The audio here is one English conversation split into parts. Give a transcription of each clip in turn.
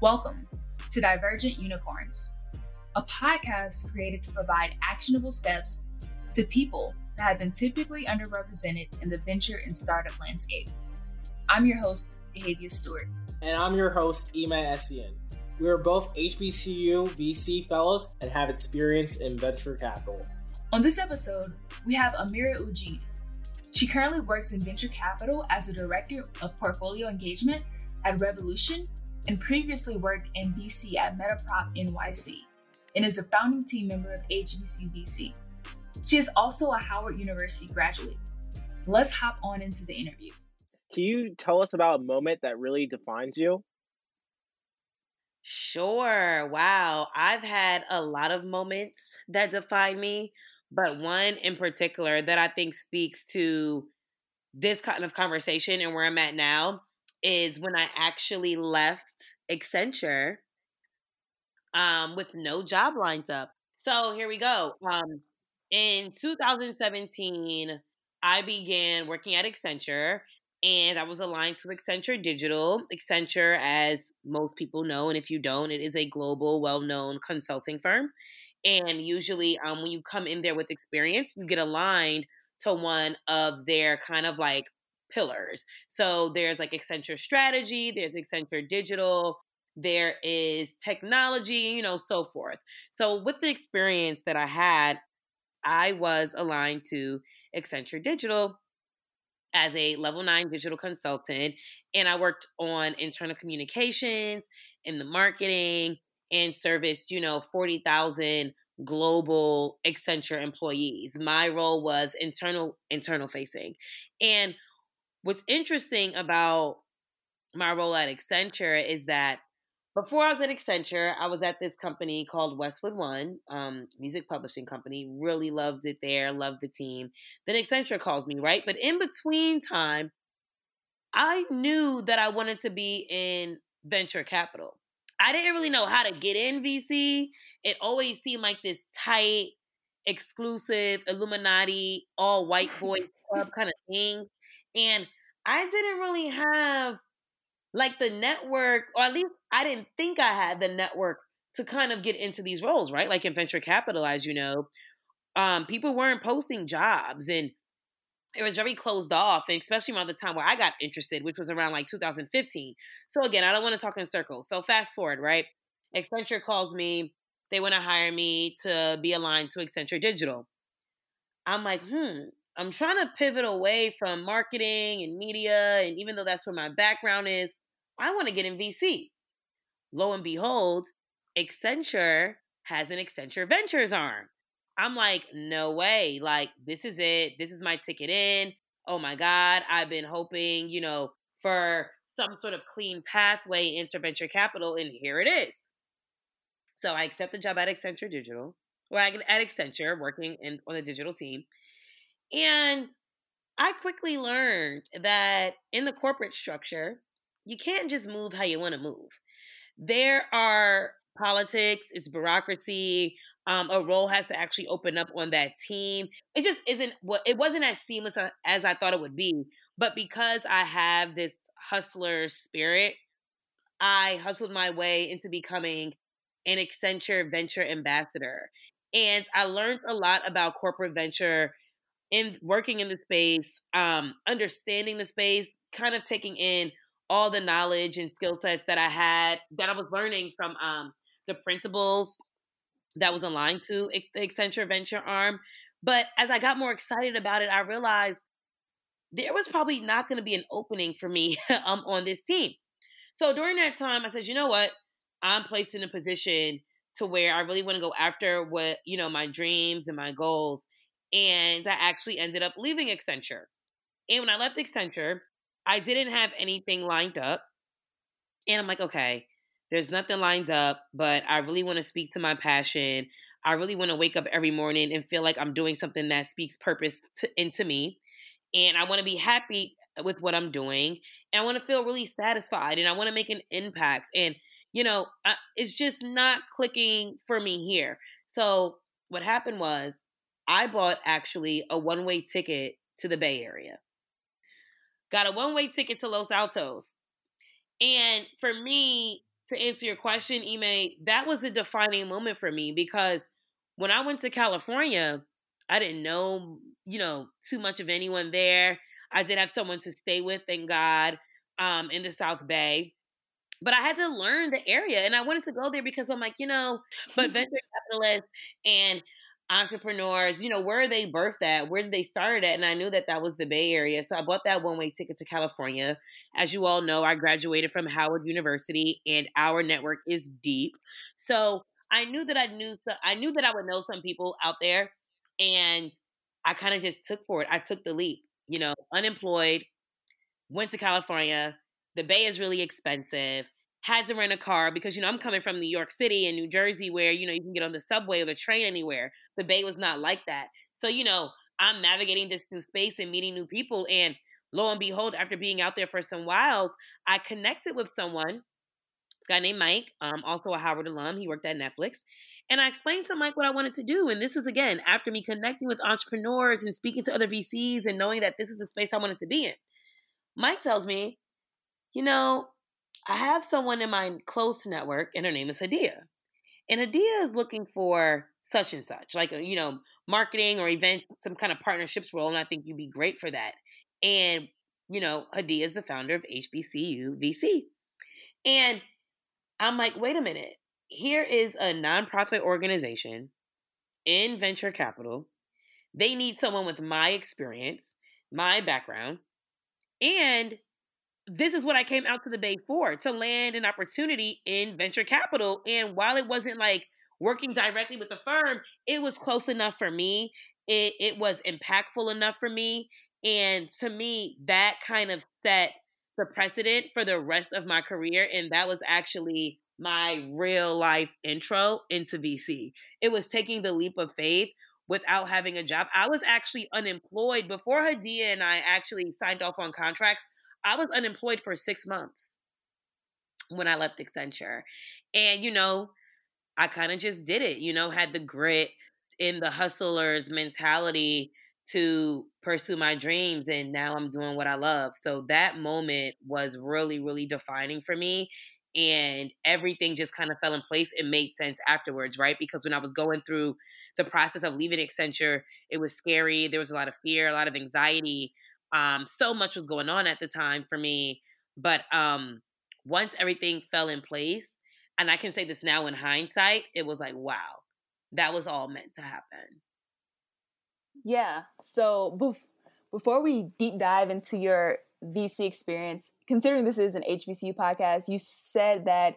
Welcome to Divergent Unicorns, a podcast created to provide actionable steps to people that have been typically underrepresented in the venture and startup landscape. I'm your host, Ahavia Stewart. And I'm your host, Ima Essien. We are both HBCU VC fellows and have experience in venture capital. On this episode, we have Amira Ujid. She currently works in venture capital as a director of portfolio engagement at Revolution and previously worked in VC at Metaprop NYC and is a founding team member of HBC VC. She is also a Howard University graduate. Let's hop on into the interview. Can you tell us about a moment that really defines you? Sure. Wow. I've had a lot of moments that define me, but one in particular that I think speaks to this kind of conversation and where I'm at now is when I actually left Accenture um, with no job lined up. So here we go. Um, in 2017, I began working at Accenture and I was aligned to Accenture Digital. Accenture, as most people know, and if you don't, it is a global, well known consulting firm. And usually, um, when you come in there with experience, you get aligned to one of their kind of like pillars. So there's like Accenture strategy, there's Accenture digital, there is technology, you know, so forth. So with the experience that I had, I was aligned to Accenture digital as a level nine digital consultant, and I worked on internal communications and the marketing and serviced, you know, 40,000 global Accenture employees. My role was internal internal facing. And what's interesting about my role at Accenture is that before I was at Accenture, I was at this company called Westwood One, um, music publishing company. Really loved it there, loved the team. Then Accenture calls me, right? But in between time, I knew that I wanted to be in venture capital. I didn't really know how to get in VC. It always seemed like this tight, exclusive, Illuminati, all white boy club kind of thing. And I didn't really have like the network, or at least I didn't think I had the network to kind of get into these roles, right? Like in venture capital, as you know, um, people weren't posting jobs and it was very closed off, and especially around the time where I got interested, which was around like 2015. So again, I don't want to talk in circles. So fast forward, right? Accenture calls me. They want to hire me to be aligned to Accenture Digital. I'm like, hmm, I'm trying to pivot away from marketing and media. And even though that's where my background is, I want to get in VC. Lo and behold, Accenture has an Accenture Ventures arm. I'm like, no way. Like, this is it. This is my ticket in. Oh my God. I've been hoping, you know, for some sort of clean pathway into venture capital, and here it is. So I accept the job at Accenture Digital, or at Accenture, working in, on the digital team. And I quickly learned that in the corporate structure, you can't just move how you want to move. There are politics, it's bureaucracy. Um, a role has to actually open up on that team. It just isn't what it wasn't as seamless as I thought it would be. But because I have this hustler spirit, I hustled my way into becoming an Accenture venture ambassador. And I learned a lot about corporate venture in working in the space, um, understanding the space, kind of taking in all the knowledge and skill sets that I had that I was learning from um, the principals that was aligned to the Accenture Venture arm. But as I got more excited about it, I realized there was probably not going to be an opening for me um, on this team. So during that time, I said, you know what? I'm placed in a position to where I really want to go after what, you know, my dreams and my goals. And I actually ended up leaving Accenture. And when I left Accenture, I didn't have anything lined up. And I'm like, okay, there's nothing lined up, but I really want to speak to my passion. I really want to wake up every morning and feel like I'm doing something that speaks purpose to, into me. And I want to be happy with what I'm doing. And I want to feel really satisfied and I want to make an impact. And, you know, I, it's just not clicking for me here. So what happened was I bought actually a one way ticket to the Bay Area. Got a one way ticket to Los Altos. And for me to answer your question, Ime, that was a defining moment for me because when I went to California, I didn't know, you know, too much of anyone there. I did have someone to stay with, thank God, um, in the South Bay. But I had to learn the area and I wanted to go there because I'm like, you know, but venture capitalists and entrepreneurs, you know, where are they birthed at? Where did they start at? And I knew that that was the Bay Area. So I bought that one way ticket to California. As you all know, I graduated from Howard University and our network is deep. So I knew that I knew, I knew that I would know some people out there and I kind of just took for it. I took the leap, you know, unemployed, went to California. The Bay is really expensive had to rent a car because you know I'm coming from New York City and New Jersey where you know you can get on the subway or the train anywhere. The Bay was not like that. So you know I'm navigating this new space and meeting new people and lo and behold after being out there for some whiles I connected with someone this guy named Mike, um, also a Howard alum. He worked at Netflix. And I explained to Mike what I wanted to do. And this is again after me connecting with entrepreneurs and speaking to other VCs and knowing that this is the space I wanted to be in. Mike tells me, you know, I have someone in my close network, and her name is Hadiyah. And Hadiyah is looking for such and such, like, uh, you know, marketing or event, some kind of partnerships role. And I think you'd be great for that. And, you know, Hadiyah is the founder of HBCU VC. And I'm like, wait a minute. Here is a nonprofit organization in venture capital. They need someone with my experience, my background, and this is what I came out to the Bay for to land an opportunity in venture capital. And while it wasn't like working directly with the firm, it was close enough for me. It, it was impactful enough for me. And to me, that kind of set the precedent for the rest of my career. And that was actually my real life intro into VC. It was taking the leap of faith without having a job. I was actually unemployed before Hadiyah and I actually signed off on contracts. I was unemployed for six months when I left Accenture. And, you know, I kind of just did it, you know, had the grit in the hustler's mentality to pursue my dreams. And now I'm doing what I love. So that moment was really, really defining for me. And everything just kind of fell in place. It made sense afterwards, right? Because when I was going through the process of leaving Accenture, it was scary. There was a lot of fear, a lot of anxiety. Um, so much was going on at the time for me. But um, once everything fell in place, and I can say this now in hindsight, it was like, wow, that was all meant to happen. Yeah. So bef- before we deep dive into your VC experience, considering this is an HBCU podcast, you said that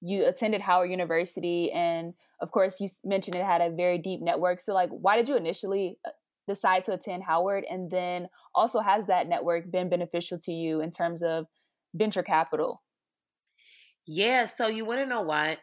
you attended Howard University, and of course, you mentioned it had a very deep network. So, like, why did you initially uh, decide to attend Howard? And then also, has that network been beneficial to you in terms of venture capital? Yeah. So, you want to know what?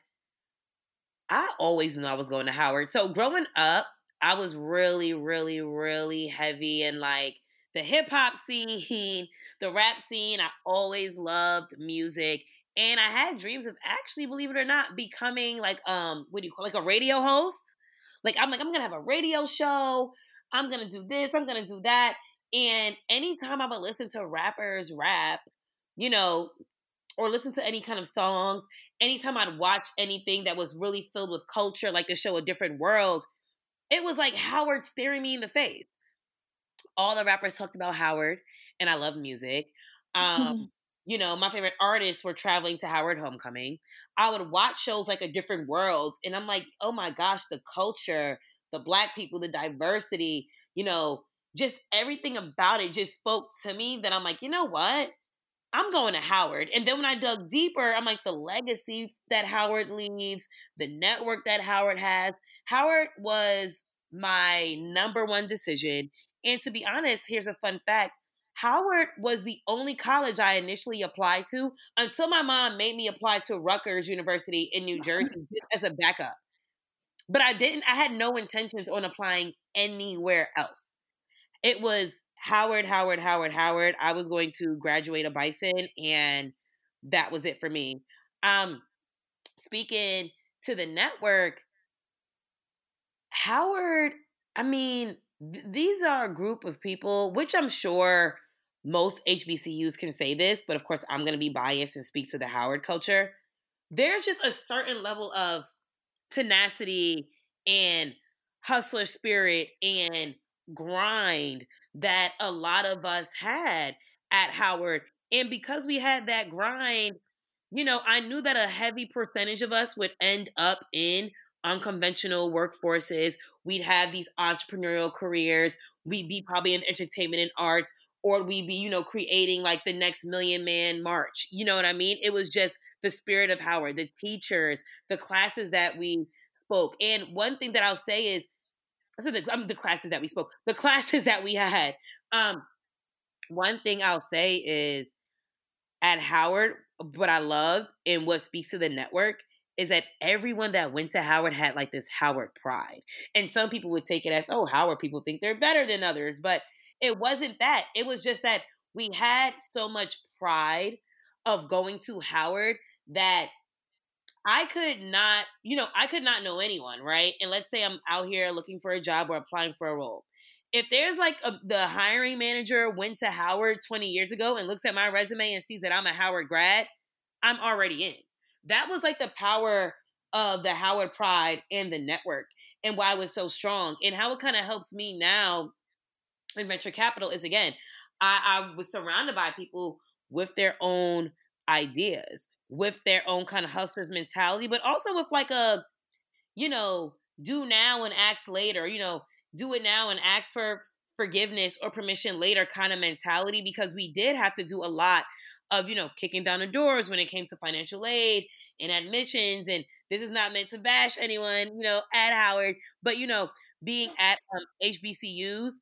I always knew I was going to Howard. So, growing up, I was really, really, really heavy in like the hip hop scene, the rap scene. I always loved music. And I had dreams of actually, believe it or not, becoming like um, what do you call like a radio host? Like I'm like, I'm gonna have a radio show I'm gonna do this, I'm gonna do that. And anytime I would listen to rappers rap, you know, or listen to any kind of songs, anytime I'd watch anything that was really filled with culture, like the show A Different World, it was like Howard staring me in the face. All the rappers talked about Howard, and I love music. Um, you know, my favorite artists were traveling to Howard Homecoming. I would watch shows like A Different World, and I'm like, oh my gosh, the culture, the black people, the diversity, you know, just everything about it just spoke to me that I'm like, you know what? I'm going to Howard. And then when I dug deeper, I'm like, the legacy that Howard leaves, the network that Howard has. Howard was my number one decision. And to be honest, here's a fun fact Howard was the only college I initially applied to until my mom made me apply to Rutgers University in New Jersey as a backup. But I didn't, I had no intentions on applying anywhere else. It was Howard, Howard, Howard, Howard. I was going to graduate a bison, and that was it for me. Um, speaking to the network, Howard, I mean, th- these are a group of people, which I'm sure most HBCUs can say this, but of course, I'm going to be biased and speak to the Howard culture. there's just a certain level of tenacity and hustler spirit and grind that a lot of us had at Howard. And because we had that grind, you know, I knew that a heavy percentage of us would end up in unconventional workforces. We'd have these entrepreneurial careers. We'd be probably in entertainment and arts, or we'd be, you know, creating like the next million man march. You know what I mean? It was just the spirit of Howard, the teachers, the classes that we spoke. And one thing that I'll say is, I said the, the classes that we spoke, the classes that we had. Um, one thing I'll say is at Howard, what I love and what speaks to the network is that everyone that went to Howard had like this Howard pride. And some people would take it as, oh, Howard people think they're better than others. But it wasn't that. It was just that we had so much pride of going to Howard that I could not, you know, I could not know anyone, right? And let's say I'm out here looking for a job or applying for a role. If there's like a, the hiring manager went to Howard 20 years ago and looks at my resume and sees that I'm a Howard grad, I'm already in. That was like the power of the Howard Pride and the network and why it was so strong. And how it kind of helps me now in venture capital is again, I, I was surrounded by people with their own ideas with their own kind of hustler's mentality, but also with like a, you know, do now and ask later, you know, do it now and ask for forgiveness or permission later kind of mentality because we did have to do a lot of, you know, kicking down the doors when it came to financial aid and admissions. And this is not meant to bash anyone, you know, at Howard, but, you know, being at um, HBCUs,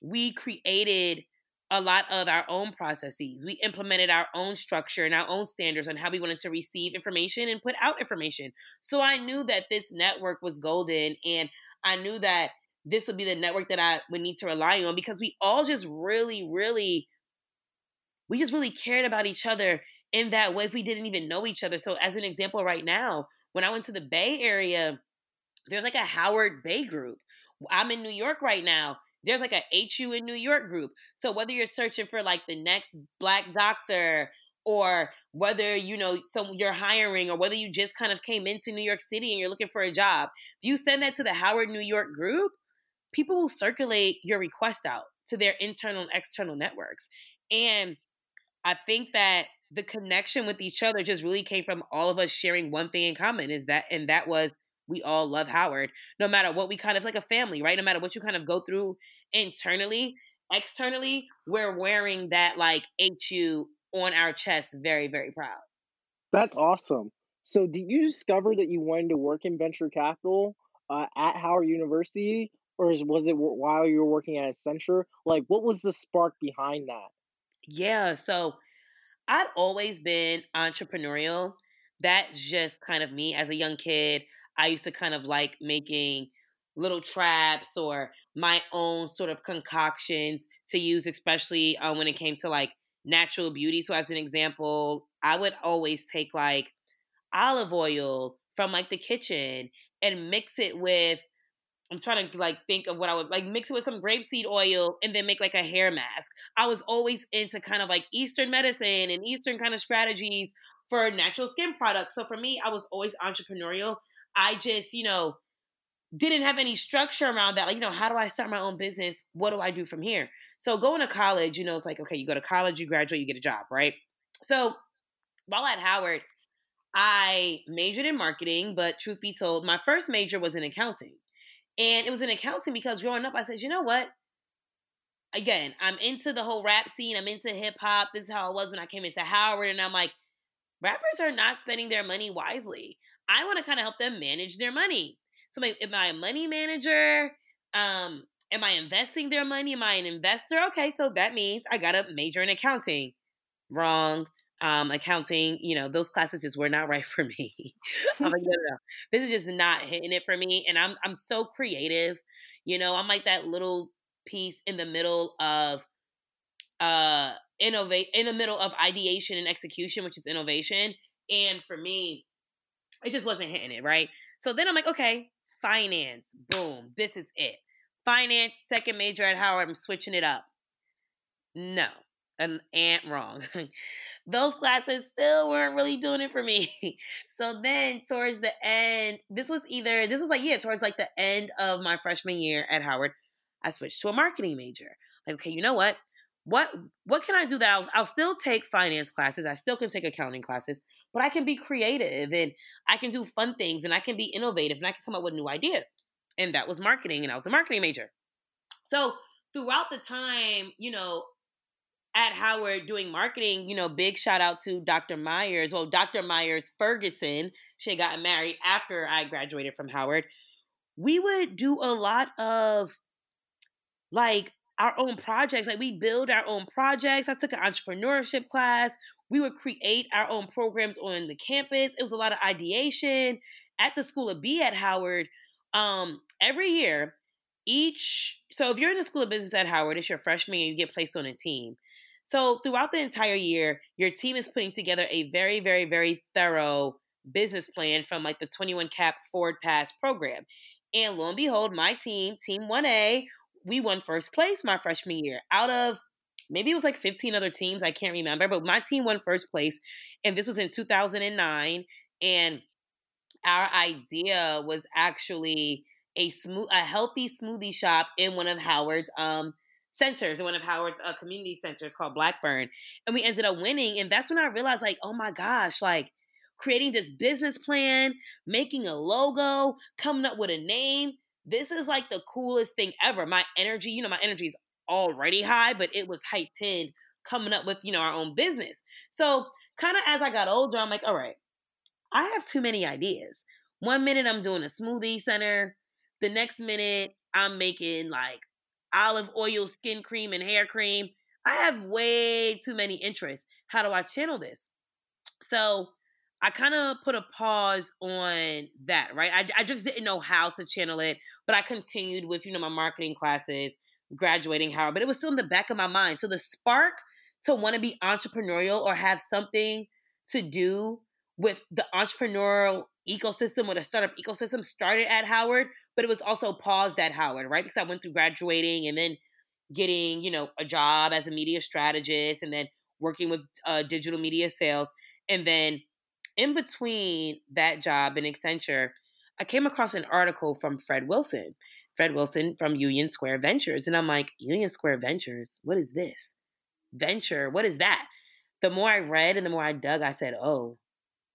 we created a lot of our own processes. We implemented our own structure and our own standards on how we wanted to receive information and put out information. So I knew that this network was golden and I knew that this would be the network that I would need to rely on because we all just really, really, we just really cared about each other in that way if we didn't even know each other. So, as an example, right now, when I went to the Bay Area, there's like a Howard Bay group. I'm in New York right now there's like a HU in New York group. So whether you're searching for like the next black doctor or whether you know some you're hiring or whether you just kind of came into New York City and you're looking for a job, if you send that to the Howard New York group, people will circulate your request out to their internal and external networks. And I think that the connection with each other just really came from all of us sharing one thing in common is that and that was we all love Howard, no matter what we kind of like a family, right? No matter what you kind of go through internally, externally, we're wearing that like HU on our chest very, very proud. That's awesome. So, did you discover that you wanted to work in venture capital uh, at Howard University, or was it while you were working at Accenture? Like, what was the spark behind that? Yeah, so I'd always been entrepreneurial. That's just kind of me as a young kid. I used to kind of like making little traps or my own sort of concoctions to use, especially um, when it came to like natural beauty. So, as an example, I would always take like olive oil from like the kitchen and mix it with I'm trying to like think of what I would like mix it with some grapeseed oil and then make like a hair mask. I was always into kind of like Eastern medicine and Eastern kind of strategies for natural skin products. So for me, I was always entrepreneurial. I just, you know, didn't have any structure around that. Like, you know, how do I start my own business? What do I do from here? So going to college, you know, it's like, okay, you go to college, you graduate, you get a job, right? So while at Howard, I majored in marketing, but truth be told, my first major was in accounting. And it was in accounting because growing up, I said, you know what? Again, I'm into the whole rap scene. I'm into hip hop. This is how it was when I came into Howard. And I'm like, rappers are not spending their money wisely. I want to kind of help them manage their money. So, am I a money manager? Um, am I investing their money? Am I an investor? Okay, so that means I got to major in accounting. Wrong. Um, accounting, you know, those classes just were not right for me. I'm like, no, no, no. This is just not hitting it for me. And I'm I'm so creative. You know, I'm like that little piece in the middle of uh innovate in the middle of ideation and execution, which is innovation. And for me, it just wasn't hitting it, right? So then I'm like, okay, finance, boom, this is it. Finance, second major at Howard, I'm switching it up. No. an ant wrong. Those classes still weren't really doing it for me. so then towards the end, this was either this was like yeah, towards like the end of my freshman year at Howard, I switched to a marketing major. Like, okay, you know what? What what can I do that I'll I'll still take finance classes, I still can take accounting classes, but I can be creative and I can do fun things and I can be innovative and I can come up with new ideas. And that was marketing and I was a marketing major. So throughout the time, you know, at Howard doing marketing, you know, big shout out to Dr. Myers. Well, Dr. Myers Ferguson, she got married after I graduated from Howard. We would do a lot of like our own projects. Like we build our own projects. I took an entrepreneurship class. We would create our own programs on the campus. It was a lot of ideation at the School of B at Howard. Um, every year, each so if you're in the School of Business at Howard, it's your freshman year, you get placed on a team. So throughout the entire year, your team is putting together a very, very, very thorough business plan from like the 21 cap Ford pass program. And lo and behold, my team, Team 1A, we won first place my freshman year out of maybe it was like 15 other teams. I can't remember, but my team won first place. And this was in 2009. And our idea was actually a smooth, a healthy smoothie shop in one of Howard's um, centers, in one of Howard's uh, community centers called Blackburn. And we ended up winning. And that's when I realized, like, oh my gosh, like creating this business plan, making a logo, coming up with a name. This is like the coolest thing ever. My energy, you know, my energy is already high, but it was heightened coming up with, you know, our own business. So, kind of as I got older, I'm like, all right, I have too many ideas. One minute I'm doing a smoothie center, the next minute I'm making like olive oil skin cream and hair cream. I have way too many interests. How do I channel this? So, I kind of put a pause on that, right? I, I just didn't know how to channel it, but I continued with, you know, my marketing classes, graduating Howard, but it was still in the back of my mind. So the spark to want to be entrepreneurial or have something to do with the entrepreneurial ecosystem or the startup ecosystem started at Howard, but it was also paused at Howard, right? Because I went through graduating and then getting, you know, a job as a media strategist and then working with uh, digital media sales. And then in between that job in Accenture, I came across an article from Fred Wilson. Fred Wilson from Union Square Ventures. And I'm like, Union Square Ventures? What is this? Venture? What is that? The more I read and the more I dug, I said, oh,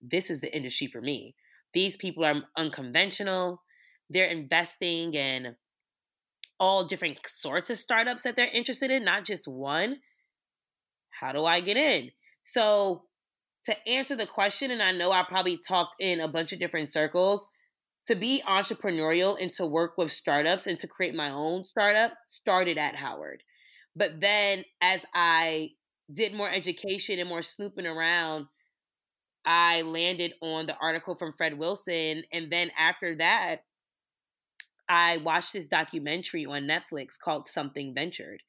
this is the industry for me. These people are unconventional. They're investing in all different sorts of startups that they're interested in, not just one. How do I get in? So to answer the question, and I know I probably talked in a bunch of different circles, to be entrepreneurial and to work with startups and to create my own startup started at Howard. But then as I did more education and more snooping around, I landed on the article from Fred Wilson. And then after that, I watched this documentary on Netflix called Something Ventured.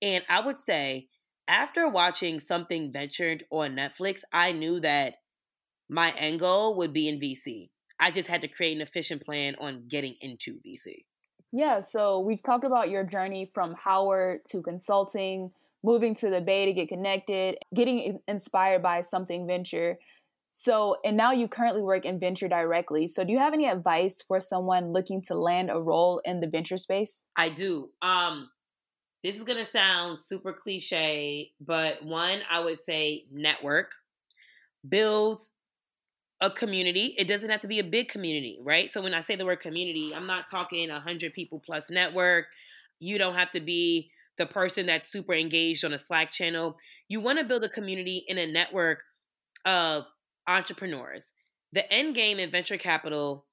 And I would say after watching Something Ventured on Netflix, I knew that my end goal would be in VC. I just had to create an efficient plan on getting into VC. Yeah, so we've talked about your journey from Howard to consulting, moving to the Bay to get connected, getting inspired by Something Venture. So, and now you currently work in venture directly. So, do you have any advice for someone looking to land a role in the venture space? I do. Um, this is going to sound super cliche, but one, I would say network, build a community. It doesn't have to be a big community, right? So when I say the word community, I'm not talking a 100 people plus network. You don't have to be the person that's super engaged on a Slack channel. You want to build a community in a network of entrepreneurs. The end game in venture capital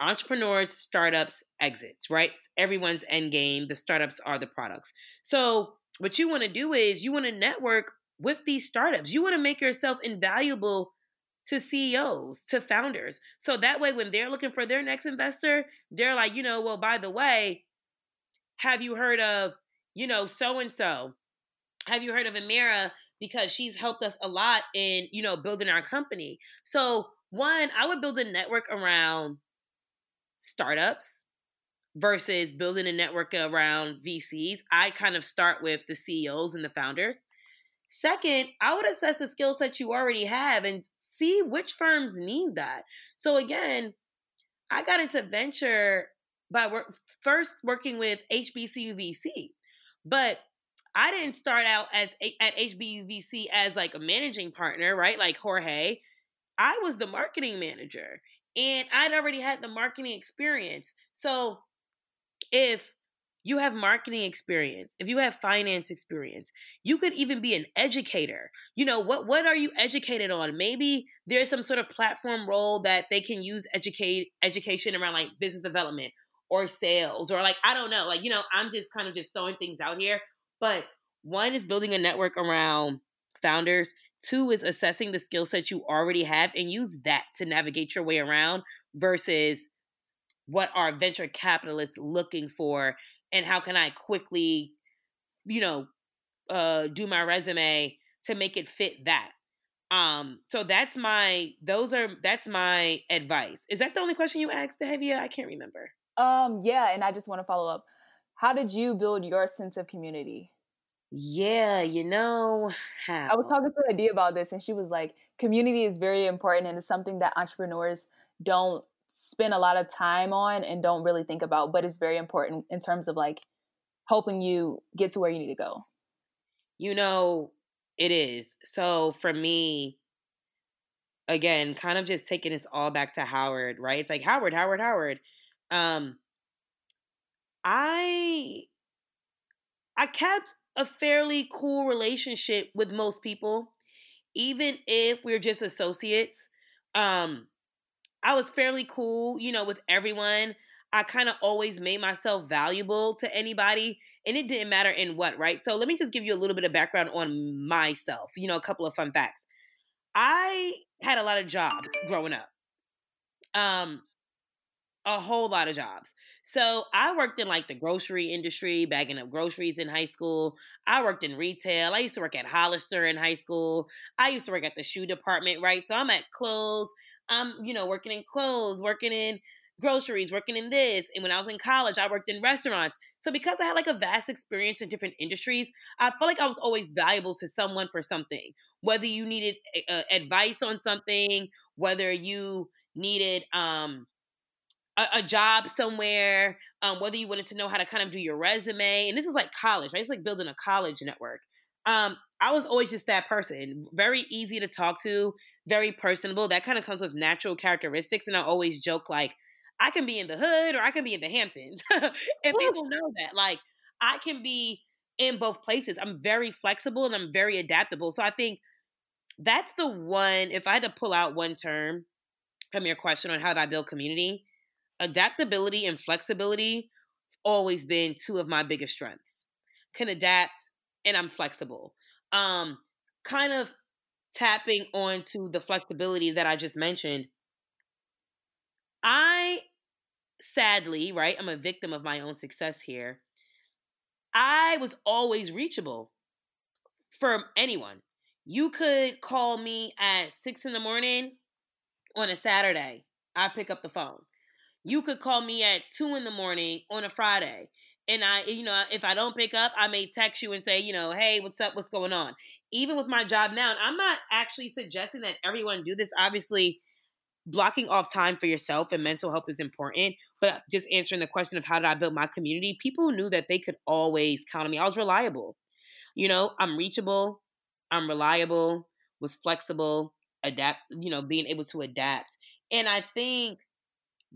entrepreneurs, startups, exits, right? Everyone's end game. The startups are the products. So, what you want to do is you want to network with these startups. You want to make yourself invaluable to CEOs, to founders. So that way, when they're looking for their next investor, they're like, you know, well, by the way, have you heard of, you know, so and so? Have you heard of Amira? Because she's helped us a lot in, you know, building our company. So, one, I would build a network around startups versus building a network around VCs. I kind of start with the CEOs and the founders. Second, I would assess the skill set you already have and see which firms need that. So again, I got into venture by work, first working with HBCU VC, but I didn't start out as at HBVC as like a managing partner, right? Like Jorge. I was the marketing manager and I'd already had the marketing experience. So if you have marketing experience, if you have finance experience, you could even be an educator. You know, what what are you educated on? Maybe there's some sort of platform role that they can use educate education around like business development or sales or like I don't know. Like, you know, I'm just kind of just throwing things out here. But one is building a network around founders. Two is assessing the skill set you already have and use that to navigate your way around versus what are venture capitalists looking for and how can I quickly, you know, uh, do my resume to make it fit that. Um, so that's my those are that's my advice. Is that the only question you asked, Heavia? I can't remember. Um, yeah, and I just want to follow up. How did you build your sense of community? Yeah, you know how. I was talking to Adia about this, and she was like, community is very important and it's something that entrepreneurs don't spend a lot of time on and don't really think about, but it's very important in terms of like helping you get to where you need to go. You know, it is. So for me, again, kind of just taking this all back to Howard, right? It's like Howard, Howard, Howard. Um I I kept a fairly cool relationship with most people, even if we're just associates. Um I was fairly cool, you know, with everyone. I kind of always made myself valuable to anybody, and it didn't matter in what, right? So let me just give you a little bit of background on myself, you know, a couple of fun facts. I had a lot of jobs growing up. Um, a whole lot of jobs. So I worked in like the grocery industry, bagging up groceries in high school. I worked in retail. I used to work at Hollister in high school. I used to work at the shoe department, right? So I'm at clothes. I'm, you know, working in clothes, working in groceries, working in this. And when I was in college, I worked in restaurants. So because I had like a vast experience in different industries, I felt like I was always valuable to someone for something. Whether you needed uh, advice on something, whether you needed um a, a job somewhere, um, whether you wanted to know how to kind of do your resume. And this is like college, right? It's like building a college network. Um, I was always just that person, very easy to talk to, very personable. That kind of comes with natural characteristics. And I always joke like, I can be in the hood or I can be in the Hamptons. and people know that. Like, I can be in both places. I'm very flexible and I'm very adaptable. So I think that's the one, if I had to pull out one term from your question on how do I build community, adaptability and flexibility always been two of my biggest strengths. Can adapt and I'm flexible. Um, kind of tapping onto the flexibility that I just mentioned, I sadly, right, I'm a victim of my own success here. I was always reachable for anyone. You could call me at six in the morning on a Saturday. I pick up the phone. You could call me at two in the morning on a Friday and I, eh, you know, if I don't pick up, I may text you and say, you know, hey, what's up? What's going on? Even with my job now, and I'm not actually suggesting that everyone do this. Obviously, blocking off time for yourself and mental health is important. But just answering the question of how did I build my community, people knew that they could always count on me. I was reliable. You know, I'm reachable, I'm reliable, was flexible, adapt, you know, being able to adapt. And I think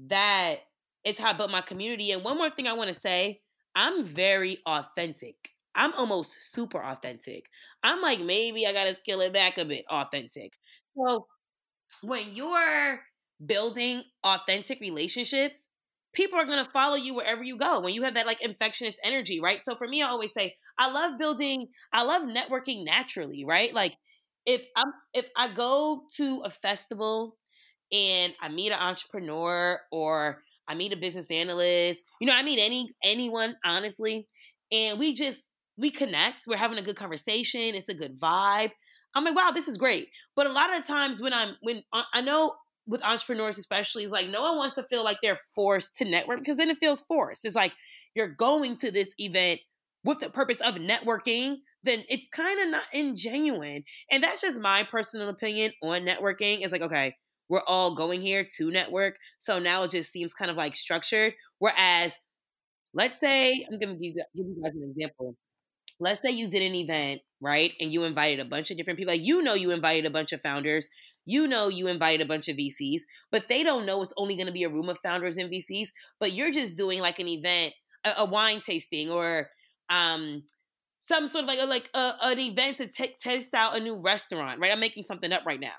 that is how I built my community. And one more thing I want to say I'm very authentic. I'm almost super authentic. I'm like, maybe I got to scale it back a bit authentic. So when you're building authentic relationships, people are going to follow you wherever you go when you have that like infectious energy, right? So for me, I always say, I love building, I love networking naturally, right? Like if I'm, if I go to a festival and I meet an entrepreneur or I meet a business analyst. You know, I meet any anyone honestly, and we just we connect. We're having a good conversation. It's a good vibe. I'm like, wow, this is great. But a lot of times when I'm when uh, I know with entrepreneurs especially, it's like no one wants to feel like they're forced to network because then it feels forced. It's like you're going to this event with the purpose of networking then it's kind of not ingenuine. And that's just my personal opinion on networking. It's like, okay, we're all going here to network. So now it just seems kind of like structured. Whereas, let's say, I'm going to give, you guys an example. Let's say you did an event, right? And you invited a bunch of different people. Like, you know, you invited a bunch of founders. You know, you invited a bunch of VCs, but they don't know it's only going to be a room of founders and VCs. But you're just doing like an event, a, a wine tasting, or um, some sort of like a, like a, an event to t- test out a new restaurant, right? I'm making something up right now.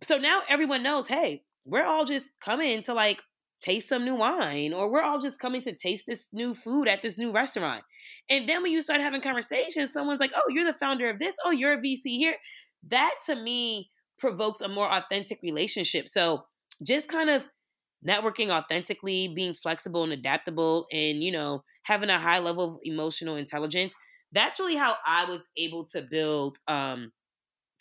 So now everyone knows, hey, we're all just coming to like taste some new wine, or we're all just coming to taste this new food at this new restaurant. And then when you start having conversations, someone's like, oh, you're the founder of this. Oh, you're a VC here. That to me provokes a more authentic relationship. So just kind of networking authentically, being flexible and adaptable, and, you know, having a high level of emotional intelligence. That's really how I was able to build um,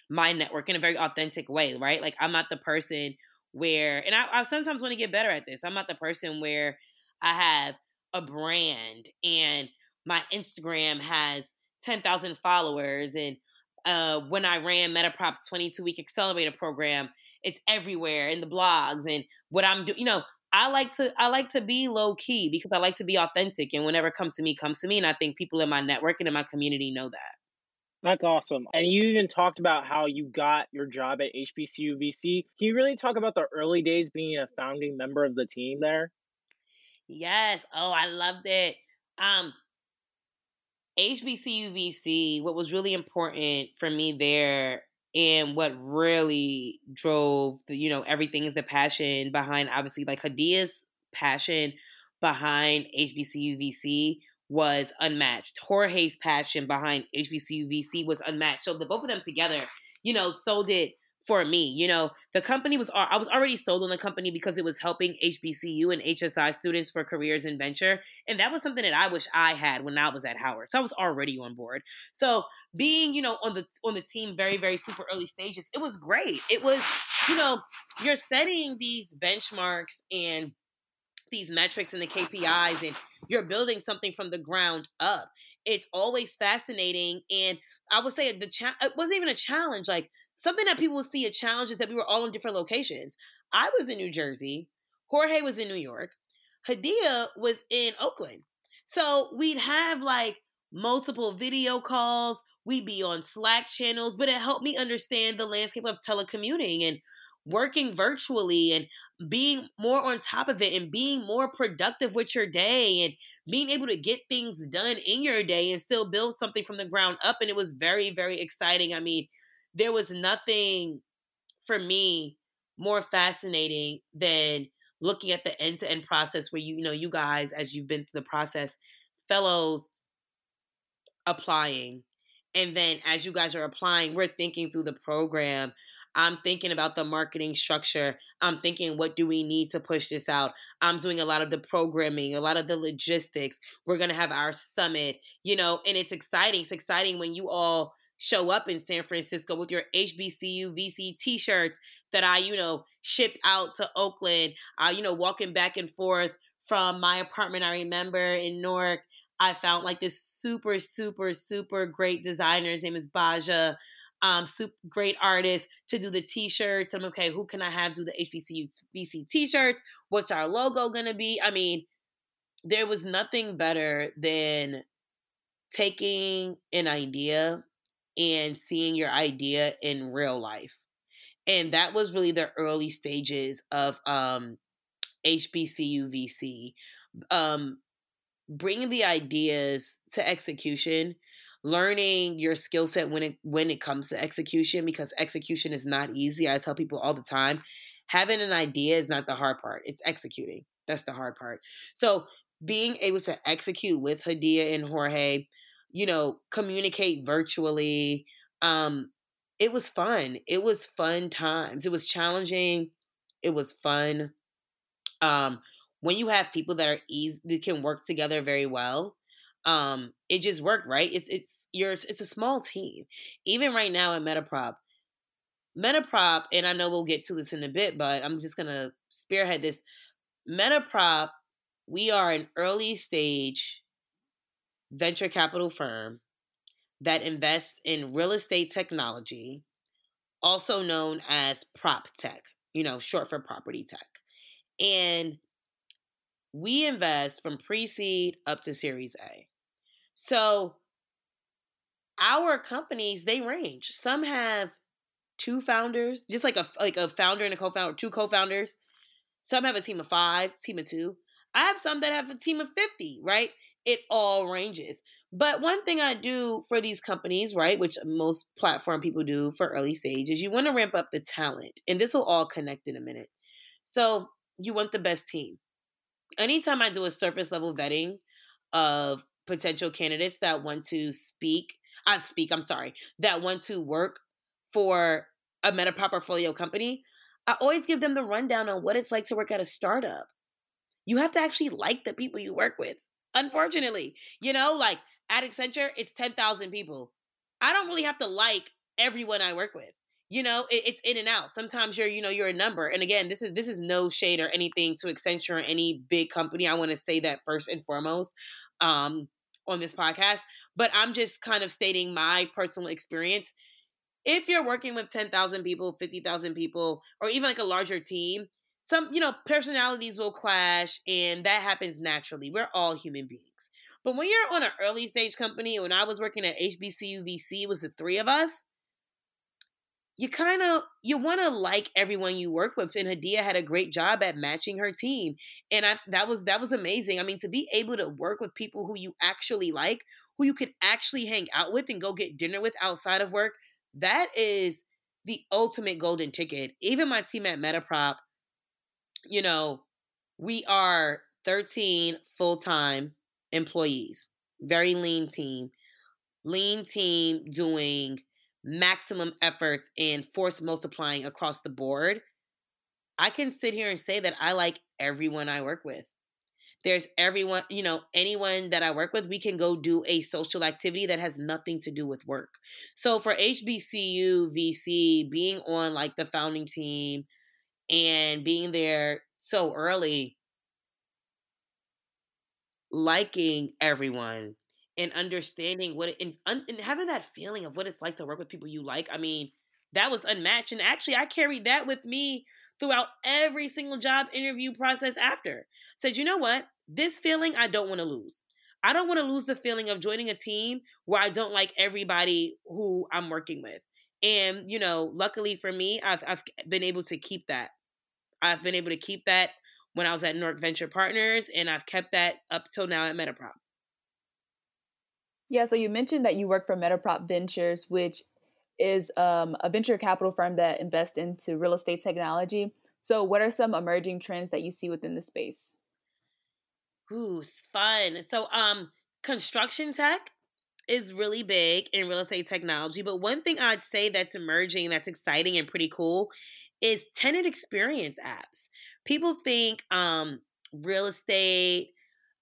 my network in a very authentic way, right? Like I'm not the person where, and I, I sometimes want to get better at this. I'm not the person where I have a brand and my Instagram has 10,000 followers and uh, when I ran Metaprop's 22 week accelerator program, it's everywhere in the blogs and what I'm doing. You know, I like to I like to be low key because I like to be authentic, and whenever it comes to me, comes to me, and I think people in my network and in my community know that. That's awesome. And you even talked about how you got your job at HBCU VC. Can you really talk about the early days being a founding member of the team there? Yes. Oh, I loved it. Um, HBCU VC, what was really important for me there and what really drove the, you know, everything is the passion behind obviously like Hadiyah's passion behind HBCU VC was unmatched. Jorge's passion behind HBCU VC was unmatched. So the both of them together, you know, sold it for me. You know, the company was I was already sold on the company because it was helping HBCU and HSI students for careers in venture, and that was something that I wish I had when I was at Howard. So I was already on board. So being, you know, on the on the team very very super early stages, it was great. It was, you know, you're setting these benchmarks and these metrics and the KPIs and you're building something from the ground up. It's always fascinating and I would say the cha- it wasn't even a challenge like something that people see a challenge is that we were all in different locations. I was in New Jersey, Jorge was in New York, Hadiyah was in Oakland. So we'd have like multiple video calls, we'd be on Slack channels, but it helped me understand the landscape of telecommuting and working virtually and being more on top of it and being more productive with your day and being able to get things done in your day and still build something from the ground up. And it was very, very exciting. I mean, there was nothing for me more fascinating than looking at the end to end process where you, you know, you guys, as you've been through the process, fellows applying. And then as you guys are applying, we're thinking through the program. I'm thinking about the marketing structure. I'm thinking, what do we need to push this out? I'm doing a lot of the programming, a lot of the logistics. We're going to have our summit, you know, and it's exciting. It's exciting when you all show up in San Francisco with your HBCU VC t-shirts that I, you know, shipped out to Oakland. Uh, you know, walking back and forth from my apartment. I remember in Newark, I found like this super, super, super great designer. His name is Baja. Um, super great artist to do the t-shirts. I'm okay. Who can I have do the HBCU VC t-shirts? What's our logo gonna be? I mean, there was nothing better than taking an idea and seeing your idea in real life. And that was really the early stages of um, HBCU VC. Um, bringing the ideas to execution, learning your skill set when it when it comes to execution because execution is not easy. I tell people all the time, having an idea is not the hard part. It's executing. That's the hard part. So being able to execute with Hadiyah and Jorge, you know, communicate virtually. Um, it was fun. It was fun times. It was challenging. It was fun. Um, when you have people that are easy, that can work together very well, um, it just worked, right? It's it's you're it's a small team. Even right now at Metaprop, Metaprop, and I know we'll get to this in a bit, but I'm just gonna spearhead this. Metaprop, we are an early stage venture capital firm that invests in real estate technology, also known as prop tech, you know, short for property tech. And we invest from pre seed up to Series A. So our companies, they range. Some have two founders, just like a like a founder and a co-founder, two co-founders. Some have a team of five, team of two. I have some that have a team of 50, right? It all ranges. But one thing I do for these companies, right, which most platform people do for early stage, is you want to ramp up the talent. And this will all connect in a minute. So you want the best team. Anytime I do a surface level vetting of potential candidates that want to speak, I uh, speak, I'm sorry, that want to work for a MetaProp portfolio company, I always give them the rundown on what it's like to work at a startup. You have to actually like the people you work with. Unfortunately, you know, like at Accenture, it's 10,000 people. I don't really have to like everyone I work with. You know, it, it's in and out. Sometimes you're, you know, you're a number. And again, this is this is no shade or anything to Accenture or any big company. I want to say that first and foremost um, on this podcast. But I'm just kind of stating my personal experience. If you're working with 10,000 people, 50,000 people, or even like a larger team, some, you know, personalities will clash and that happens naturally. We're all human beings. But when you're on an early stage company, when I was working at HBCU VC, it was the three of us. You kind of you want to like everyone you work with, and Hadiyah had a great job at matching her team, and I that was that was amazing. I mean, to be able to work with people who you actually like, who you could actually hang out with and go get dinner with outside of work, that is the ultimate golden ticket. Even my team at Metaprop, you know, we are 13 full time employees. Very lean team. Lean team doing maximum efforts and force multiplying across the board. I can sit here and say that I like everyone I work with. There's everyone, you know, anyone that I work with, we can go do a social activity that has nothing to do with work. So for HBCU VC, being on like the founding team and being there so early, liking everyone and understanding what it, and, and having that feeling of what it's like to work with people you like. I mean, that was unmatched. And actually, I carried that with me throughout every single job interview process after. Said, you know what? This feeling I don't want to lose. I don't want to lose the feeling of joining a team where I don't like everybody who I'm working with. And, you know, luckily for me, I've, I've been able to keep that. I've been able to keep that when I was at Nork Venture Partners, and I've kept that up till now at Metaprop. Yeah, so you mentioned that you work for Metaprop Ventures, which is um, a venture capital firm that invests into real estate technology. So, what are some emerging trends that you see within the space? Ooh, fun. So, um, construction tech is really big in real estate technology. But one thing I'd say that's emerging, that's exciting and pretty cool, is tenant experience apps. People think um, real estate,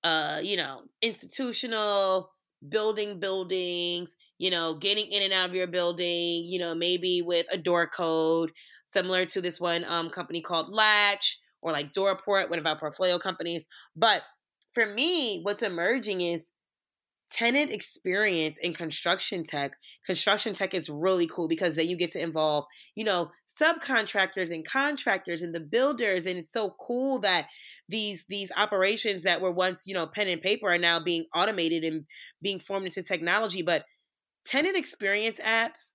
uh, you know, institutional, building buildings, you know, getting in and out of your building, you know, maybe with a door code, similar to this one um, company called Latch or like Doorport, one of our portfolio companies. But for me, what's emerging is tenant experience in construction tech construction tech is really cool because then you get to involve you know subcontractors and contractors and the builders and it's so cool that these these operations that were once you know pen and paper are now being automated and being formed into technology but tenant experience apps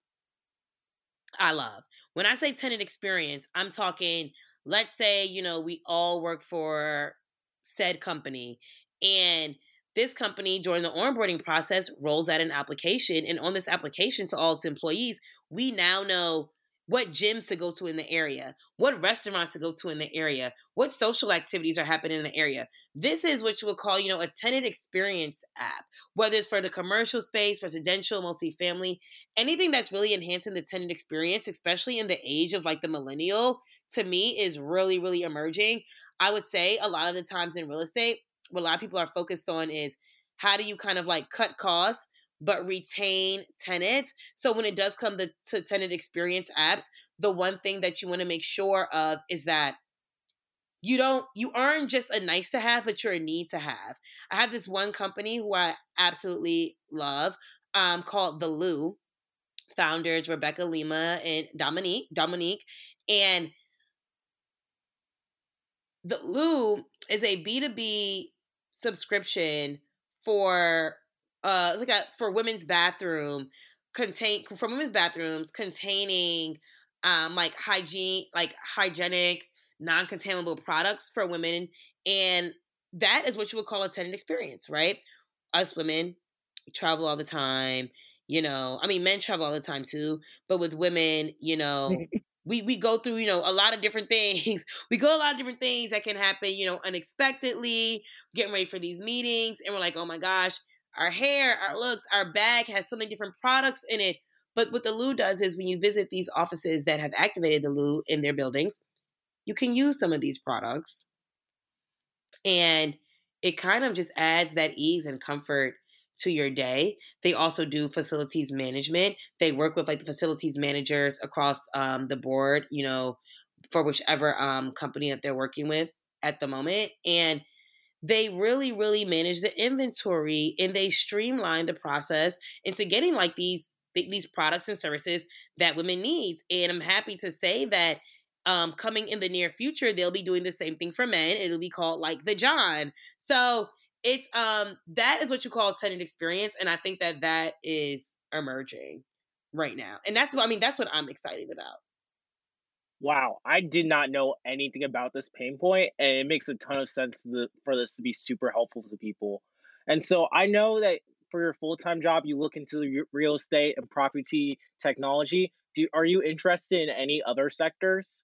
i love. When i say tenant experience i'm talking let's say you know we all work for said company and this company during the onboarding process rolls out an application and on this application to all its employees we now know what gyms to go to in the area what restaurants to go to in the area what social activities are happening in the area. This is what you would call you know a tenant experience app whether it's for the commercial space residential multifamily anything that's really enhancing the tenant experience especially in the age of like the millennial to me is really really emerging. I would say a lot of the times in real estate what a lot of people are focused on is how do you kind of like cut costs but retain tenants. So when it does come to, to tenant experience apps, the one thing that you want to make sure of is that you don't you aren't just a nice to have but you're a need to have i have this one company who i absolutely love um, called The Lou. Founders Rebecca Lima and Dominique. Dominique. And the Lou is a B2B subscription for uh like a for women's bathroom contain for women's bathrooms containing um like hygiene like hygienic non-contaminable products for women and that is what you would call a tenant experience right? Us women travel all the time you know i mean men travel all the time too but with women you know we we go through you know a lot of different things. We go a lot of different things that can happen you know unexpectedly getting ready for these meetings and we're like oh my gosh our hair our looks our bag has so many different products in it. But what the lou does is when you visit these offices that have activated the lou in their buildings you can use some of these products and it kind of just adds that ease and comfort to your day. They also do facilities management. They work with like the facilities managers across um, the board, you know, for whichever um, company that they're working with at the moment. And they really, really manage the inventory and they streamline the process into getting like these these products and services that women needs. And I'm happy to say that um, coming in the near future, they'll be doing the same thing for men. It'll be called like the John. So it's um that is what you call tenant experience and i think that that is emerging right now and that's what i mean that's what i'm excited about. Wow i did not know anything about this pain point and it makes a ton of sense for this to be super helpful to people and so i know that for your full-time job you look into the real estate and property technology do are you interested in any other sectors?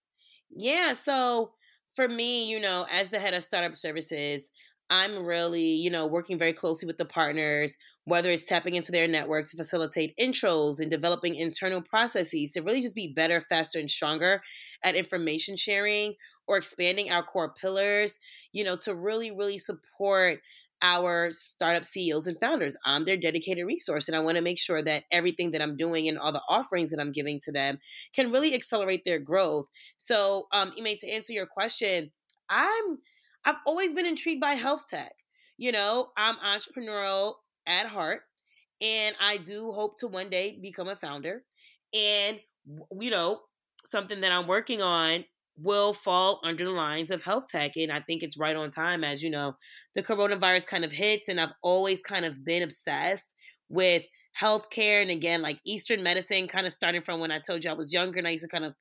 Yeah so for me you know as the head of startup services I'm really, you know, working very closely with the partners, whether it's tapping into their network to facilitate intros and developing internal processes to really just be better, faster, and stronger at information sharing or expanding our core pillars, you know, to really, really support our startup CEOs and founders. I'm their dedicated resource, and I want to make sure that everything that I'm doing and all the offerings that I'm giving to them can really accelerate their growth. So, um, Ime, to answer your question, I'm I've always been intrigued by health tech. You know, I'm entrepreneurial at heart, and I do hope to one day become a founder. And, you know, something that I'm working on will fall under the lines of health tech. And I think it's right on time, as you know, the coronavirus kind of hits, and I've always kind of been obsessed with healthcare. And again, like Eastern medicine, kind of starting from when I told you I was younger and I used to kind of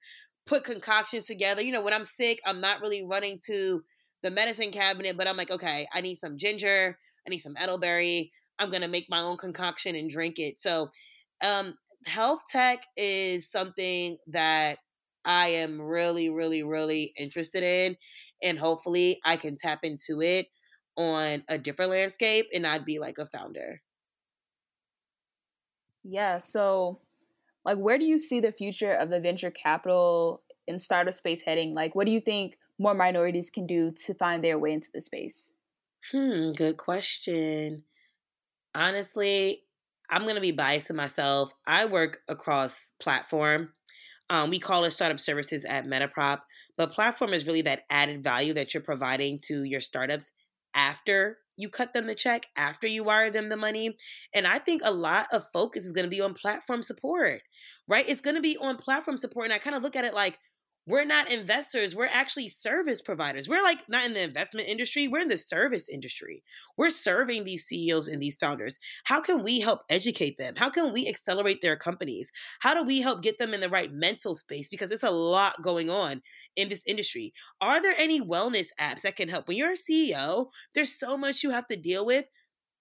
put concoctions together. You know, when I'm sick, I'm not really running to the medicine cabinet, but I'm like, okay, I need some ginger, I need some elderberry. I'm gonna make my own concoction and drink it. So, um, health tech is something that I am really, really, really interested in, and hopefully, I can tap into it on a different landscape, and I'd be like a founder. Yeah. So, like, where do you see the future of the venture capital and startup space heading? Like, what do you think more minorities can do to find their way into the space? Hmm, good question. Honestly, I'm going to be biased to myself. I work across platform. Um, we call it startup services at Metaprop, but platform is really that added value that you're providing to your startups after you cut them the check, after you wire them the money. And I think a lot of focus is going to be on platform support, right? It's going to be on platform support. And I kind of look at it like, we're not investors we're actually service providers. We're like not in the investment industry we're in the service industry. We're serving these ceos and these founders. How can we help educate them? How can we accelerate their companies? How do we help get them in the right mental space? Because there's a lot going on in this industry. Are there any wellness apps that can help? When you're a ceo there's so much you have to deal with.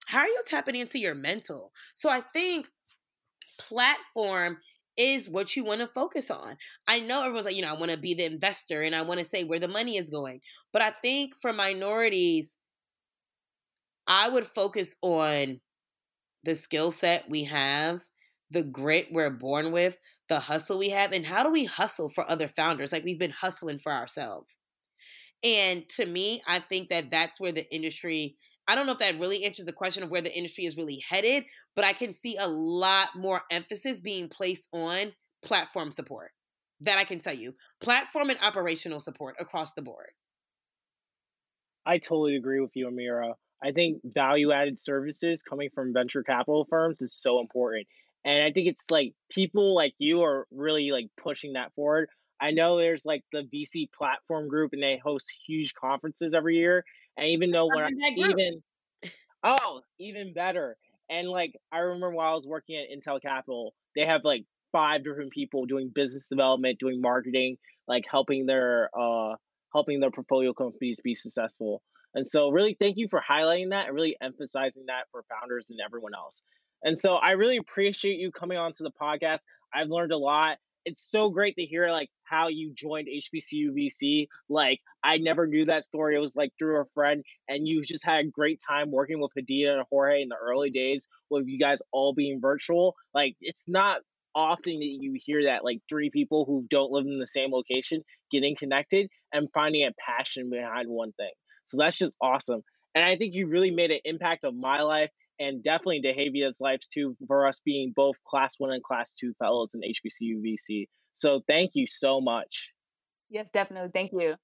How are you tapping into your mental? So i think platform is what you want to focus on. I know everyone's like, you know, I want to be the investor and I want to say where the money is going. But I think for minorities, I would focus on the skill set we have, the grit we're born with, the hustle we have, and how do we hustle for other founders? Like we've been hustling for ourselves. And to me, I think that that's where the industry I don't know if that really answers the question of where the industry is really headed, but I can see a lot more emphasis being placed on platform support. That I can tell you. Platform and operational support across the board. I totally agree with you, Amira. I think value added services coming from venture capital firms is so important. And I think it's like people like you are really like pushing that forward. I know there's like the VC platform group and they host huge conferences every year. And even though when I even oh, even better. And like I remember while I was working at Intel Capital, they have like five different people doing business development, doing marketing, like helping their uh helping their portfolio companies be successful. And so really thank you for highlighting that and really emphasizing that for founders and everyone else. And so I really appreciate you coming on to the podcast. I've learned a lot. It's so great to hear like how you joined HBCU VC. Like I never knew that story. It was like through a friend, and you just had a great time working with Hadiyah and Jorge in the early days with you guys all being virtual. Like it's not often that you hear that like three people who don't live in the same location getting connected and finding a passion behind one thing. So that's just awesome. And I think you really made an impact on my life and definitely DeHavia's lives too for us being both class one and class two fellows in HBCU VC. So thank you so much. Yes, definitely. Thank you.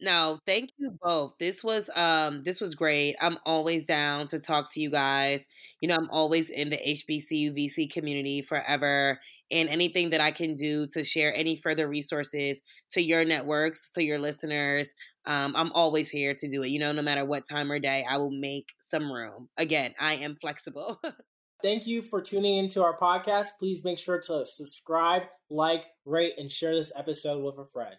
No, thank you both. This was um this was great. I'm always down to talk to you guys. You know, I'm always in the HBCU VC community forever and anything that I can do to share any further resources to your networks, to your listeners, um, I'm always here to do it. You know, no matter what time or day, I will make some room. Again, I am flexible. Thank you for tuning into our podcast. Please make sure to subscribe, like, rate, and share this episode with a friend.